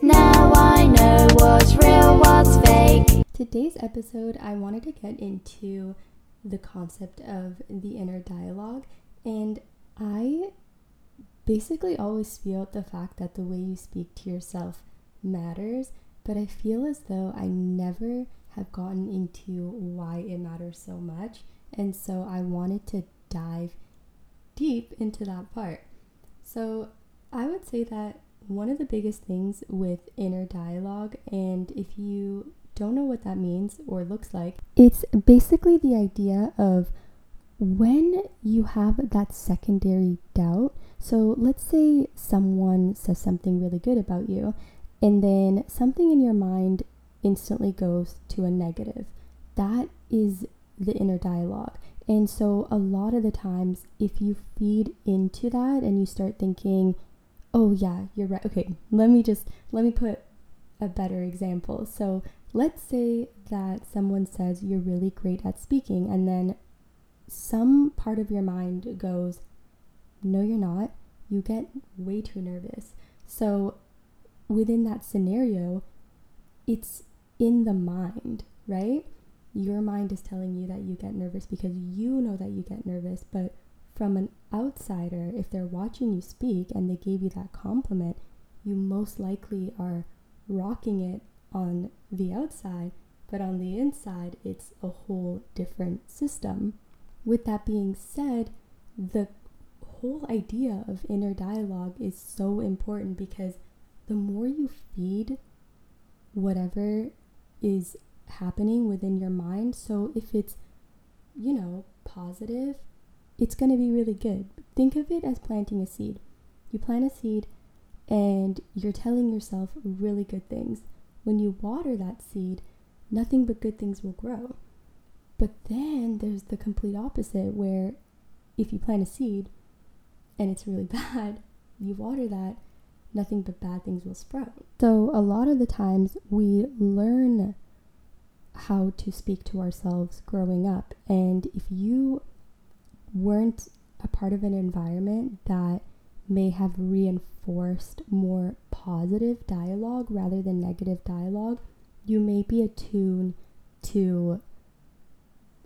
Now I know what's real, what's fake. Today's episode, I wanted to get into the concept of the inner dialogue, and I basically always feel the fact that the way you speak to yourself matters, but I feel as though I never have gotten into why it matters so much, and so I wanted to dive deep into that part. So, I would say that one of the biggest things with inner dialogue, and if you don't know what that means or looks like, it's basically the idea of when you have that secondary doubt. So let's say someone says something really good about you, and then something in your mind instantly goes to a negative. That is the inner dialogue. And so, a lot of the times, if you feed into that and you start thinking, oh, yeah, you're right. Okay, let me just, let me put a better example. So, let's say that someone says you're really great at speaking, and then some part of your mind goes, no, you're not. You get way too nervous. So, within that scenario, it's in the mind, right? Your mind is telling you that you get nervous because you know that you get nervous, but from an outsider, if they're watching you speak and they gave you that compliment, you most likely are rocking it on the outside, but on the inside, it's a whole different system. With that being said, the whole idea of inner dialogue is so important because the more you feed whatever is happening within your mind, so if it's, you know, positive, it's going to be really good. Think of it as planting a seed. You plant a seed and you're telling yourself really good things. When you water that seed, nothing but good things will grow. But then there's the complete opposite where if you plant a seed and it's really bad, you water that, nothing but bad things will sprout. So, a lot of the times we learn how to speak to ourselves growing up. And if you weren't a part of an environment that may have reinforced more positive dialogue rather than negative dialogue, you may be attuned to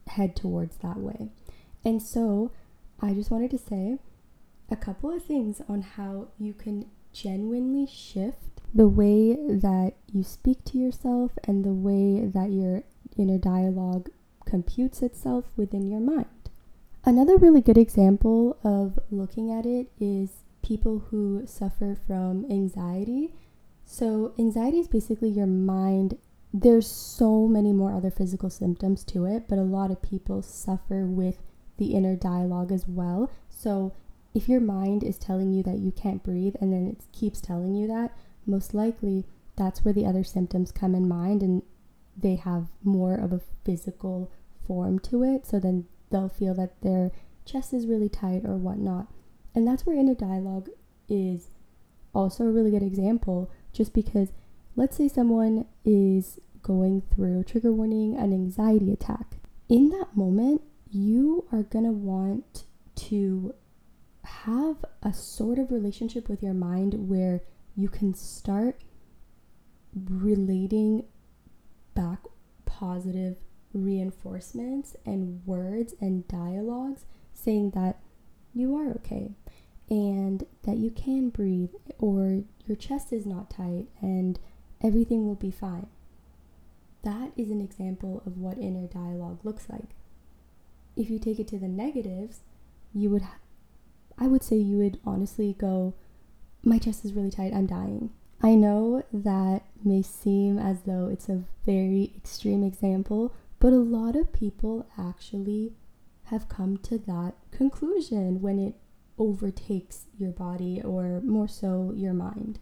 head towards that way. And so, I just wanted to say a couple of things on how you can genuinely shift the way that you speak to yourself and the way that your inner dialogue computes itself within your mind. Another really good example of looking at it is people who suffer from anxiety. So, anxiety is basically your mind. There's so many more other physical symptoms to it, but a lot of people suffer with the inner dialogue as well. So, if your mind is telling you that you can't breathe and then it keeps telling you that, most likely that's where the other symptoms come in mind and they have more of a physical form to it. So then they'll feel that their chest is really tight or whatnot. And that's where inner dialogue is also a really good example, just because let's say someone is going through trigger warning an anxiety attack. In that moment, you are going to want to have a sort of relationship with your mind where you can start relating back positive reinforcements and words and dialogues saying that you are okay and that you can breathe or your chest is not tight and everything will be fine. That is an example of what inner dialogue looks like. If you take it to the negatives, you would I would say you would honestly go, My chest is really tight, I'm dying. I know that may seem as though it's a very extreme example, but a lot of people actually have come to that conclusion when it overtakes your body or more so your mind.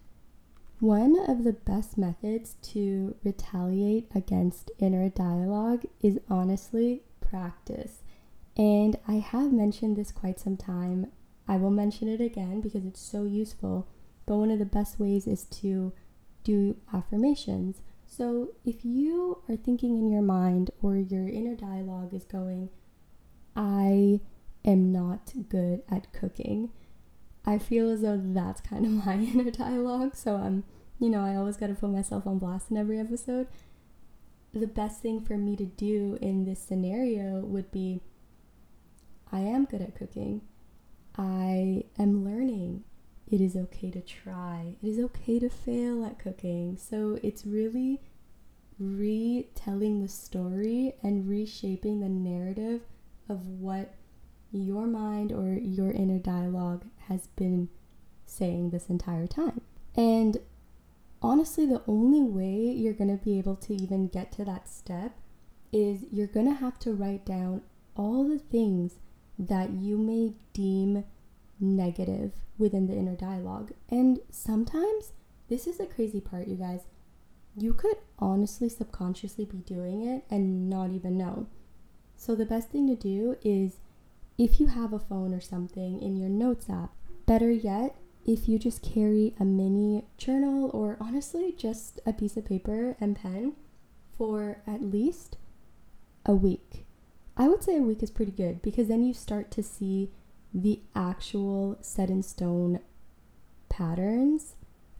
One of the best methods to retaliate against inner dialogue is honestly practice. And I have mentioned this quite some time I will mention it again because it's so useful. But one of the best ways is to do affirmations. So if you are thinking in your mind or your inner dialogue is going, I am not good at cooking, I feel as though that's kind of my inner dialogue. So I'm, you know, I always got to put myself on blast in every episode. The best thing for me to do in this scenario would be I am good at cooking. I am learning. It is okay to try. It is okay to fail at cooking. So it's really retelling the story and reshaping the narrative of what your mind or your inner dialogue has been saying this entire time. And honestly, the only way you're going to be able to even get to that step is you're going to have to write down all the things that you may deem negative within the inner dialogue. And sometimes, this is the crazy part, you guys, you could honestly subconsciously be doing it and not even know. So, the best thing to do is if you have a phone or something in your notes app. Better yet, if you just carry a mini journal or honestly just a piece of paper and pen for at least a week. I would say a week is pretty good because then you start to see the actual set in stone patterns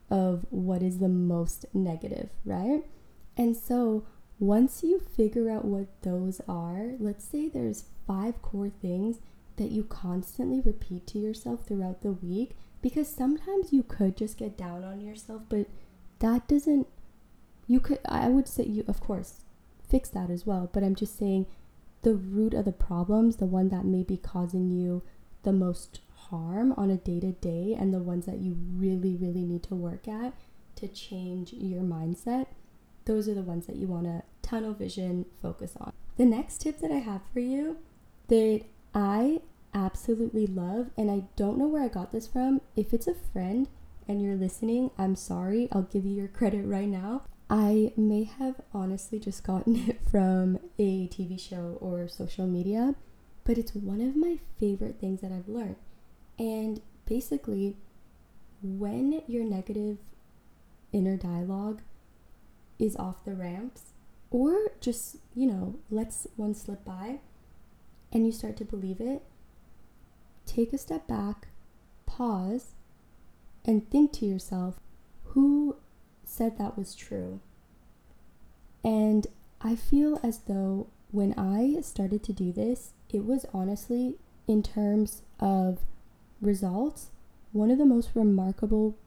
of what is the most negative, right? And so once you figure out what those are, let's say there's five core things that you constantly repeat to yourself throughout the week because sometimes you could just get down on yourself, but that doesn't you could I would say you of course fix that as well, but I'm just saying the root of the problems, the one that may be causing you the most harm on a day to day and the ones that you really really need to work at to change your mindset, those are the ones that you want to tunnel vision focus on. The next tip that I have for you that I absolutely love, and I don't know where I got this from. If it's a friend and you're listening, I'm sorry. I'll give you your credit right now. I may have honestly just gotten it from a TV show or social media, but it's one of my favorite things that I've learned. And basically, when your negative inner dialogue is off the ramps, or just, you know, lets one slip by, and you start to believe it, take a step back, pause, and think to yourself who said that was true? And I feel as though when I started to do this, it was honestly, in terms of results, one of the most remarkable,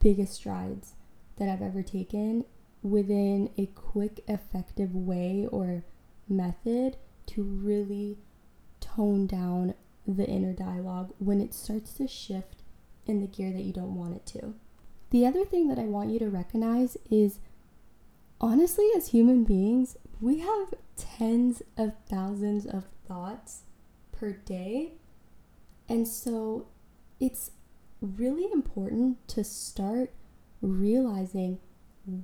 biggest strides that I've ever taken within a quick, effective way or method to really tone down the inner dialogue when it starts to shift in the gear that you don't want it to. The other thing that I want you to recognize is honestly, as human beings, we have tens of thousands of thoughts per day. And so it's really important to start realizing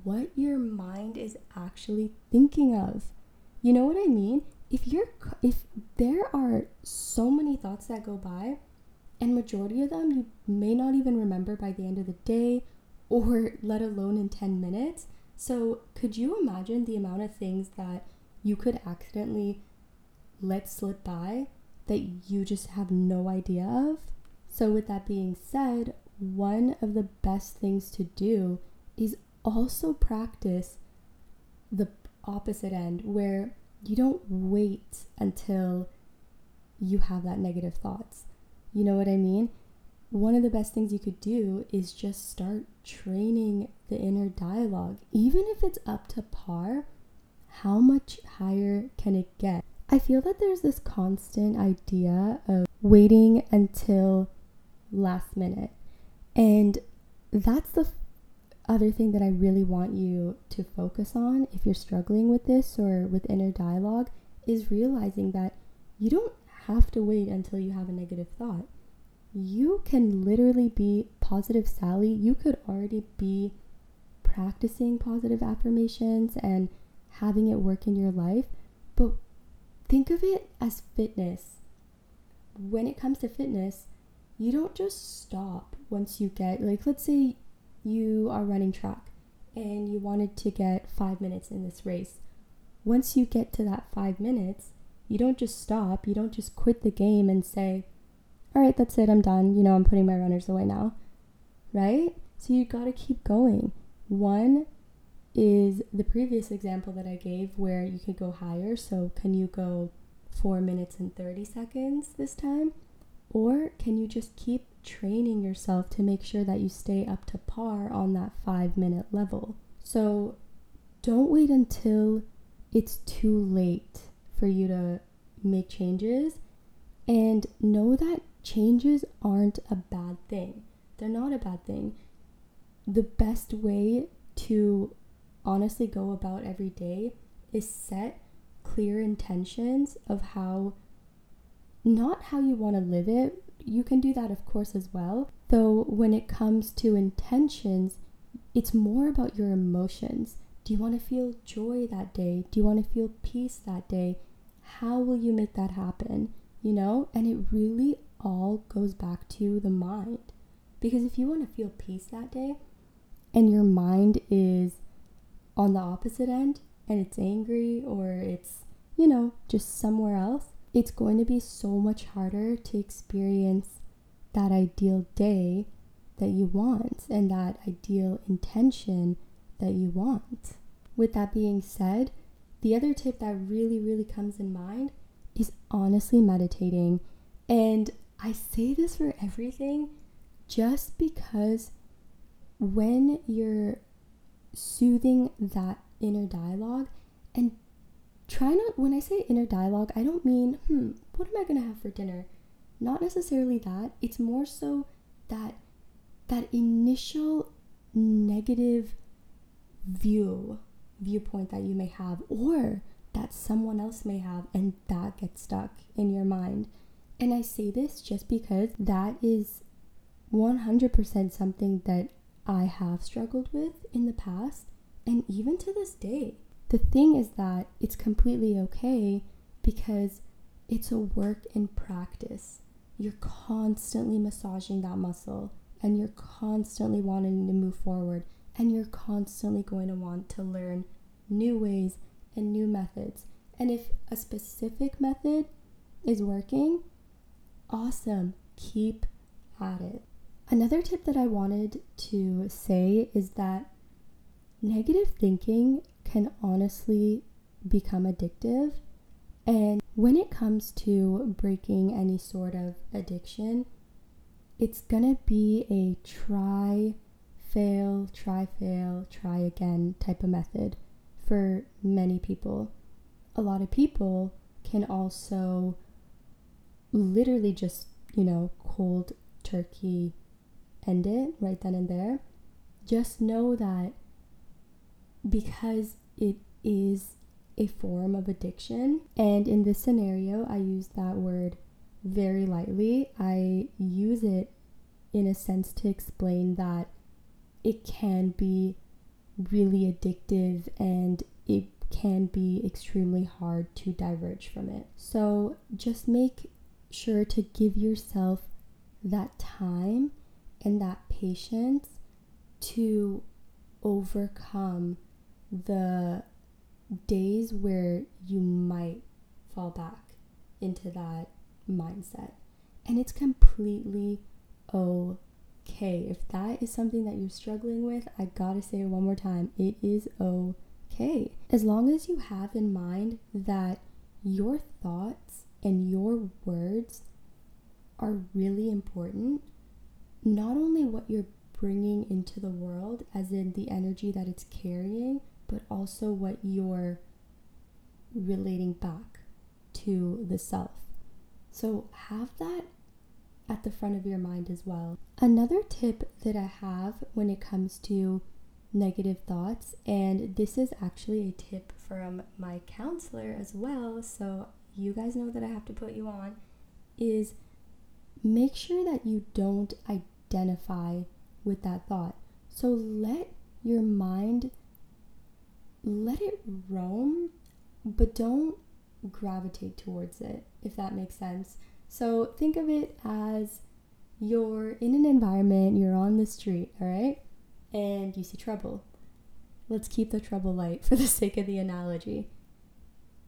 what your mind is actually thinking of. You know what I mean? if you're if there are so many thoughts that go by and majority of them you may not even remember by the end of the day or let alone in 10 minutes so could you imagine the amount of things that you could accidentally let slip by that you just have no idea of so with that being said one of the best things to do is also practice the opposite end where you don't wait until you have that negative thoughts. You know what I mean? One of the best things you could do is just start training the inner dialogue. Even if it's up to par, how much higher can it get? I feel that there's this constant idea of waiting until last minute. And that's the other thing that I really want you to focus on if you're struggling with this or with inner dialogue is realizing that you don't have to wait until you have a negative thought. You can literally be positive Sally. You could already be practicing positive affirmations and having it work in your life, but think of it as fitness. When it comes to fitness, you don't just stop once you get, like, let's say you are running track and you wanted to get five minutes in this race. Once you get to that five minutes, you don't just stop, you don't just quit the game and say, all right, that's it, I'm done. You know, I'm putting my runners away now. Right? So you got to keep going. One is the previous example that I gave where you could go higher. So, can you go 4 minutes and 30 seconds this time? Or can you just keep training yourself to make sure that you stay up to par on that 5 minute level? So, don't wait until it's too late for you to make changes and know that changes aren't a bad thing. They're not a bad thing. The best way to honestly go about every day is set clear intentions of how not how you want to live it. You can do that, of course, as well. Though, when it comes to intentions, it's more about your emotions. Do you want to feel joy that day? Do you want to feel peace that day? How will you make that happen? You know, and it really all goes back to the mind. Because if you want to feel peace that day and your mind is on the opposite end and it's angry or it's, you know, just somewhere else, it's going to be so much harder to experience that ideal day that you want and that ideal intention that you want. With that being said, the other tip that really, really comes in mind is honestly meditating. And I say this for everything just because when you're soothing that inner dialogue and try not when I say inner dialogue, I don't mean, hmm, what am I going to have for dinner? Not necessarily that. It's more so that that initial negative view viewpoint that you may have or that someone else may have and that gets stuck in your mind. And I say this just because that is 100% something that I have struggled with in the past and even to this day. The thing is that it's completely okay because it's a work in practice. You're constantly massaging that muscle and you're constantly wanting to move forward and you're constantly going to want to learn new ways and new methods. And if a specific method is working, awesome, keep at it. Another tip that I wanted to say is that negative thinking can honestly become addictive. And when it comes to breaking any sort of addiction, it's gonna be a try, fail, try, fail, try again type of method for many people. A lot of people can also literally just, you know, cold turkey end it right then and there. Just know that because it is a form of addiction, and in this scenario, I use that word very lightly. I use it in a sense to explain that it can be really addictive and it can be extremely hard to diverge from it. So just make sure to give yourself that time and that patience to overcome the days where you might fall back into that mindset. And it's completely okay. If that is something that you're struggling with, I gotta say it one more time it is okay. As long as you have in mind that your thoughts and your words are really important, not only what you're bringing into the world, as in the energy that it's carrying, but also what you're relating back to the self. So have that at the front of your mind as well. Another tip that I have when it comes to negative thoughts, and this is actually a tip from my counselor as well, so you guys know that I have to put you on, is make sure that you don't identify with that thought. So let your mind let it roam, but don't gravitate towards it, if that makes sense. So think of it as you're in an environment, you're on the street, all right? And you see trouble. Let's keep the trouble light for the sake of the analogy.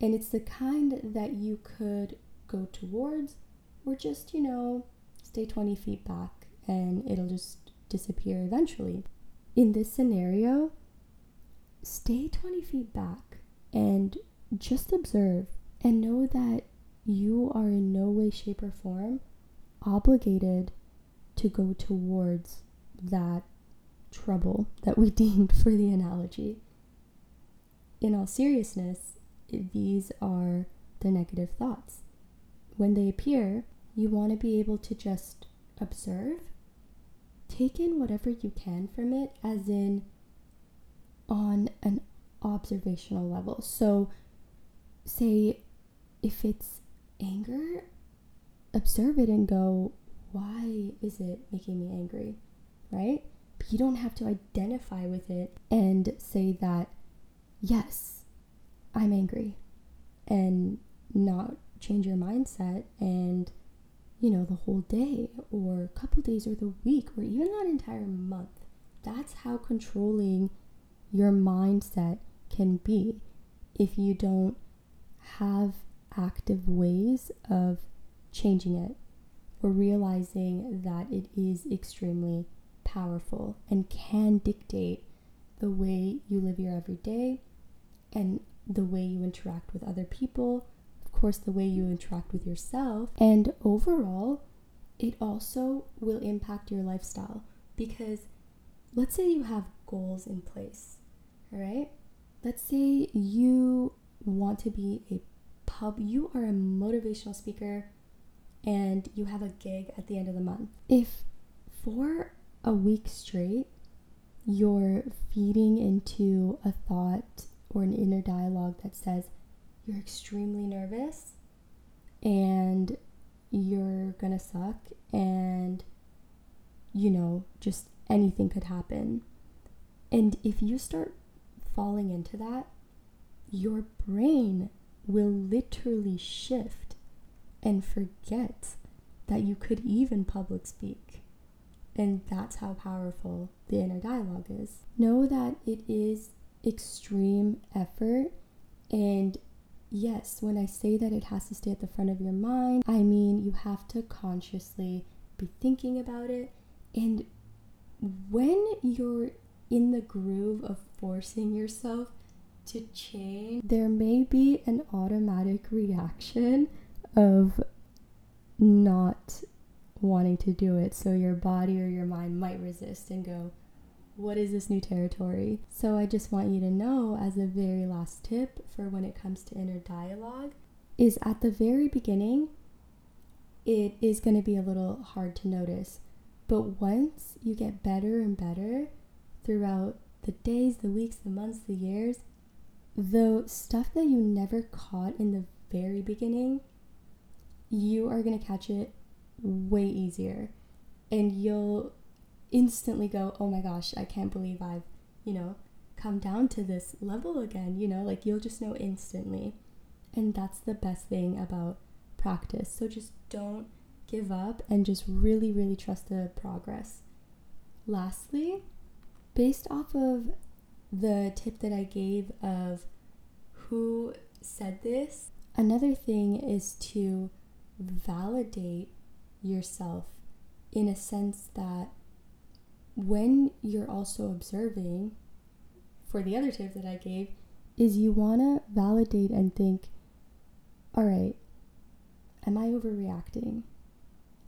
And it's the kind that you could go towards or just, you know, stay 20 feet back and it'll just disappear eventually. In this scenario, stay 20 feet back and just observe and know that you are in no way, shape, or form obligated to go towards that trouble that we deemed for the analogy. In all seriousness, these are the negative thoughts. When they appear, you want to be able to just observe, take in whatever you can from it, as in on an observational level. So, say if it's anger, observe it and go, why is it making me angry? Right? But you don't have to identify with it and say that, yes, I'm angry, and not change your mindset and, you know, the whole day or a couple days or the week or even that entire month. That's how controlling your mindset can be if you don't have active ways of changing it or realizing that it is extremely powerful and can dictate the way you live your everyday and the way you interact with other people, of course, the way you interact with yourself, and overall, it also will impact your lifestyle because let's say you have goals in place, all right? Let's say you want to be a pub, you are a motivational speaker and you have a gig at the end of the month. If for a week straight you're feeding into a thought or an inner dialogue that says you're extremely nervous and you're gonna suck and you know, just anything could happen. And if you start falling into that, your brain will literally shift and forget that you could even public speak. And that's how powerful the inner dialogue is. Know that it is extreme effort. And yes, when I say that it has to stay at the front of your mind, I mean you have to consciously be thinking about it. And when you're in the groove of forcing yourself to change, there may be an automatic reaction of not wanting to do it. So your body or your mind might resist and go, What is this new territory? So I just want you to know, as a very last tip for when it comes to inner dialogue, is at the very beginning, it is going to be a little hard to notice. But once you get better and better throughout the days, the weeks, the months, the years, the stuff that you never caught in the very beginning, you are going to catch it way easier. And you'll instantly go, oh my gosh, I can't believe I've, you know, come down to this level again. You know, like you'll just know instantly. And that's the best thing about practice. So just don't give up and just really, really trust the progress. Lastly, based off of the tip that I gave of who said this, another thing is to validate yourself in a sense that when you're also observing, for the other tip that I gave, is you want to validate and think, all right, am I overreacting?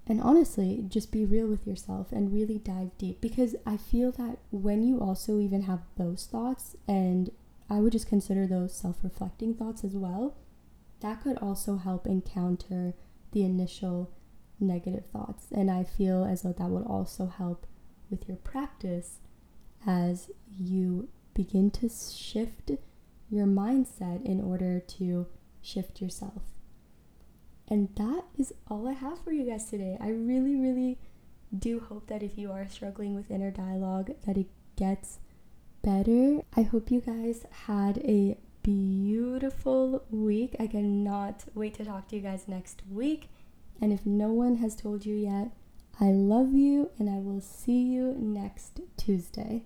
And honestly, just be real with yourself and really dive deep because I feel that when you also even have those thoughts, and I would just consider those self reflecting thoughts as well, that could also help encounter the initial negative thoughts. And I feel as though that would also help with your practice as you begin to shift your mindset in order to shift yourself. And that is all I have for you guys today. I really, really do hope that if you are struggling with inner dialogue, that it gets better. I hope you guys had a beautiful week. I cannot wait to talk to you guys next week. And if no one has told you yet, I love you and I will see you next Tuesday.